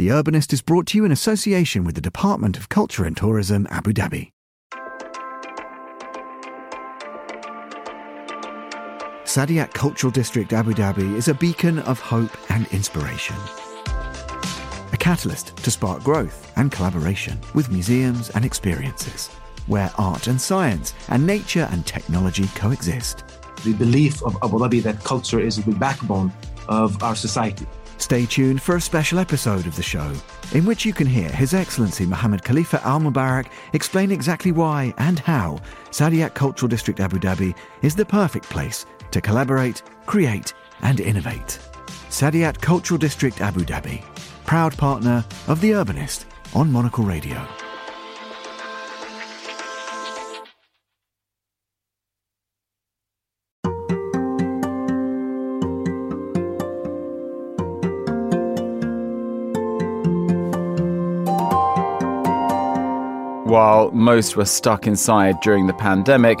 The Urbanist is brought to you in association with the Department of Culture and Tourism, Abu Dhabi. Saadiyat Cultural District Abu Dhabi is a beacon of hope and inspiration. A catalyst to spark growth and collaboration with museums and experiences, where art and science and nature and technology coexist. The belief of Abu Dhabi that culture is the backbone of our society. Stay tuned for a special episode of the show, in which you can hear His Excellency Mohammed Khalifa Al Mubarak explain exactly why and how Saadiyat Cultural District Abu Dhabi is the perfect place to collaborate, create, and innovate. Saadiyat Cultural District Abu Dhabi, proud partner of The Urbanist on Monocle Radio. While most were stuck inside during the pandemic,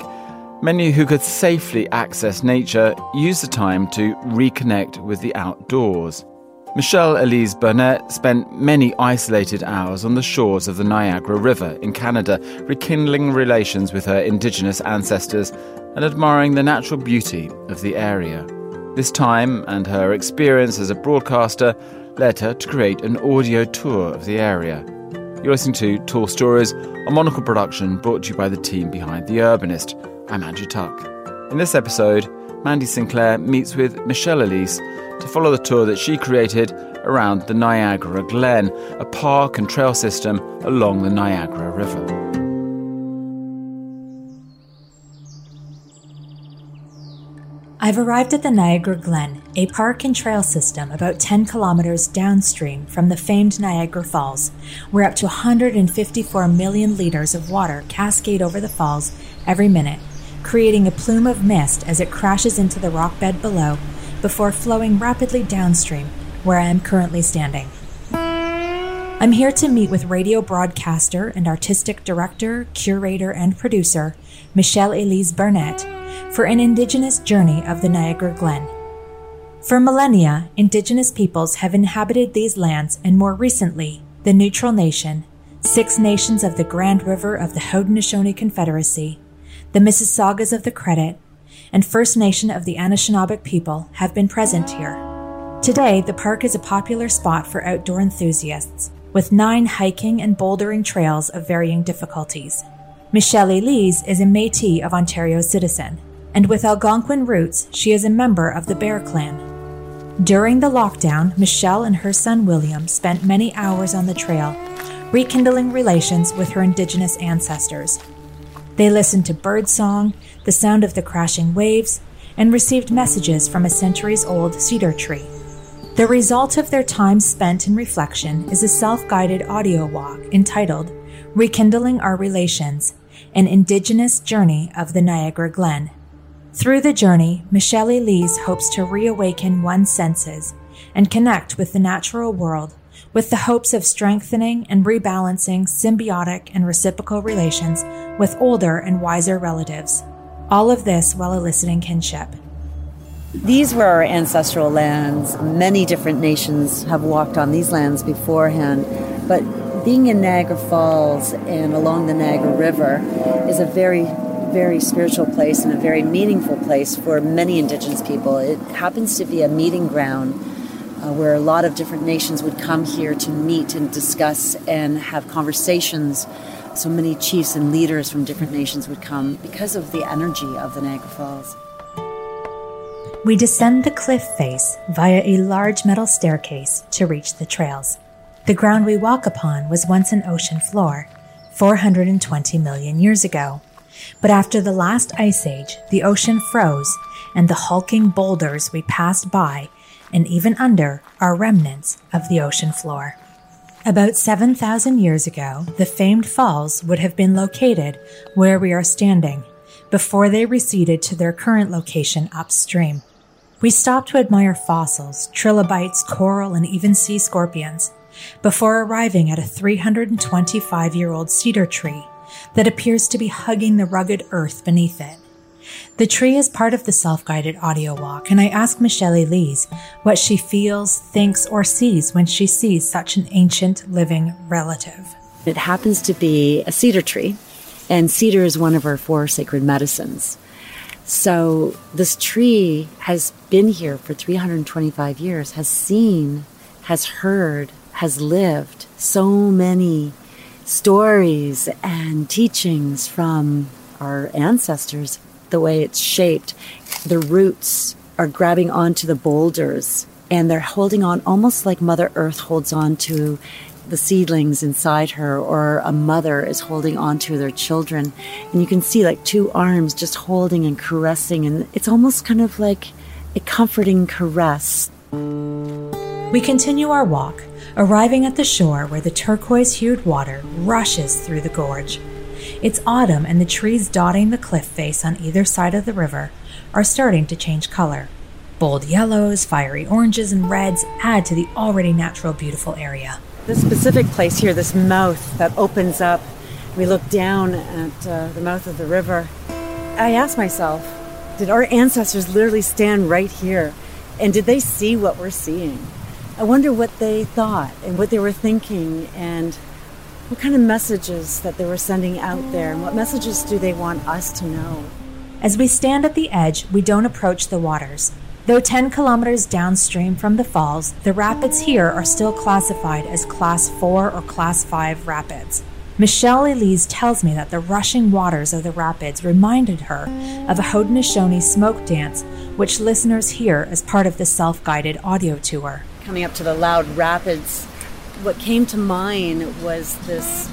many who could safely access nature used the time to reconnect with the outdoors. Michele-Elise Burnett spent many isolated hours on the shores of the Niagara River in Canada, rekindling relations with her Indigenous ancestors and admiring the natural beauty of the area. This time and her experience as a broadcaster led her to create an audio tour of the area. You're listening to Tall Stories, a monocle production brought to you by the team behind The Urbanist. I'm Andrew Tuck. In this episode, Mandy Sinclair meets with Michele-Elise to follow the tour that she created around the Niagara Glen, a park and trail system along the Niagara River. I've arrived at the Niagara Glen, a park and trail system about 10 kilometers downstream from the famed Niagara Falls, where up to 154 million liters of water cascade over the falls every minute, creating a plume of mist as it crashes into the rock bed below before flowing rapidly downstream, where I am currently standing. I'm here to meet with radio broadcaster and artistic director, curator, and producer Michele-Elise Burnett for an Indigenous journey of the Niagara Glen. For millennia, Indigenous peoples have inhabited these lands, and more recently, the Neutral Nation, Six Nations of the Grand River of the Haudenosaunee Confederacy, the Mississaugas of the Credit, and First Nation of the Anishinaabeg people have been present here. Today, the park is a popular spot for outdoor enthusiasts, with nine hiking and bouldering trails of varying difficulties. Michele-Elise is a Metis of Ontario citizen, and with Algonquin roots, she is a member of the Bear Clan. During the lockdown, Michele and her son William spent many hours on the trail, rekindling relations with her Indigenous ancestors. They listened to birdsong, the sound of the crashing waves, and received messages from a centuries old cedar tree. The result of their time spent in reflection is a self guided audio walk entitled Rekindling Our Relations An Indigenous Journey of the Niagara Glen. Through the journey, Michele-Elise hopes to reawaken one's senses and connect with the natural world with the hopes of strengthening and rebalancing symbiotic and reciprocal relations with older and wiser relatives. All of this while eliciting kinship. These were our ancestral lands. Many different nations have walked on these lands beforehand, but being in Niagara Falls and along the Niagara River is a very very spiritual place and a very meaningful place for many Indigenous people. It happens to be a meeting ground uh, where a lot of different nations would come here to meet and discuss and have conversations. So many chiefs and leaders from different nations would come because of the energy of the Niagara Falls. We descend the cliff face via a large metal staircase to reach the trails. The ground we walk upon was once an ocean floor, 420 million years ago. But after the last ice age, the ocean froze, and the hulking boulders we passed by and even under are remnants of the ocean floor. About 7,000 years ago, the famed falls would have been located where we are standing before they receded to their current location upstream. We stop to admire fossils, trilobites, coral, and even sea scorpions before arriving at a 325 year old cedar tree that appears to be hugging the rugged earth beneath it. The tree is part of the self guided audio walk, and I ask Michele-Elise what she feels, thinks, or sees when she sees such an ancient living relative. It happens to be a cedar tree, and cedar is one of our four sacred medicines. So this tree has been here for 325 years, has seen, has heard, has lived so many stories and teachings from our ancestors, the way it's shaped. The roots are grabbing onto the boulders and they're holding on almost like Mother Earth holds on to the seedlings inside her, or a mother is holding on to their children. And you can see like two arms just holding and caressing, and it's almost kind of like a comforting caress. We continue our walk, arriving at the shore where the turquoise hued water rushes through the gorge. It's autumn, and the trees dotting the cliff face on either side of the river are starting to change color. Bold yellows, fiery oranges, and reds add to the already natural beautiful area. This specific place here, this mouth that opens up, we look down at uh, the mouth of the river. I ask myself, did our ancestors literally stand right here? And did they see what we're seeing? I wonder what they thought and what they were thinking and what kind of messages that they were sending out there and what messages do they want us to know? As we stand at the edge, we don't approach the waters. Though 10 kilometers downstream from the falls, the rapids here are still classified as Class 4 or Class 5 rapids. Michele-Elise tells me that the rushing waters of the rapids reminded her of a Haudenosaunee smoke dance, which listeners hear as part of the self guided audio tour. Coming up to the loud rapids, what came to mind was this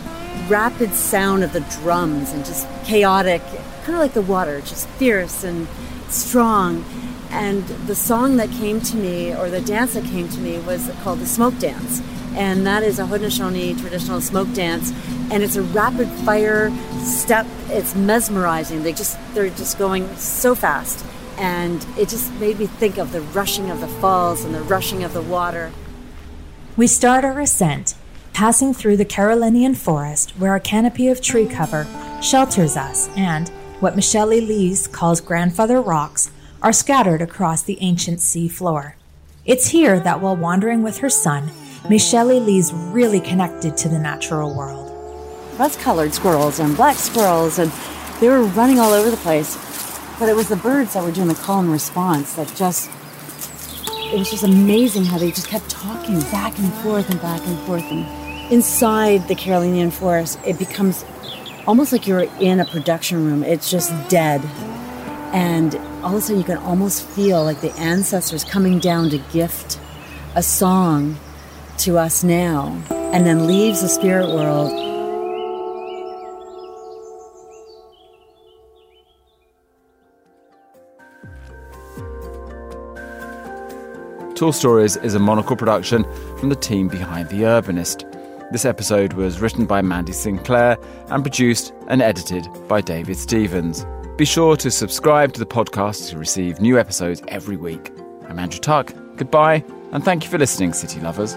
rapid sound of the drums and just chaotic, kind of like the water, just fierce and strong. And the song that came to me, or the dance that came to me, was called the Smoke Dance. And that is a Haudenosaunee traditional smoke dance. And it's a rapid fire step. It's mesmerizing. They just they're just going so fast. And it just made me think of the rushing of the falls and the rushing of the water. We start our ascent, passing through the Carolinian forest where a canopy of tree cover shelters us and, what Michele-Elise calls grandfather rocks, are scattered across the ancient sea floor. It's here that while wandering with her son, Michele-Elise really connected to the natural world. Rust colored squirrels and black squirrels, and they were running all over the place. But it was the birds that were doing the call and response that just, it was just amazing how they just kept talking back and forth and back and forth. And inside the Carolinian forest, it becomes almost like you're in a production room. It's just dead and all of a sudden, you can almost feel like the ancestors coming down to gift a song to us now, and then leaves the spirit world. Tall Stories is a monocle production from the team behind The Urbanist. This episode was written by Mandy Sinclair and produced and edited by David Stevens. Be sure to subscribe to the podcast to receive new episodes every week. I'm Andrew Tuck. Goodbye, and thank you for listening, City Lovers.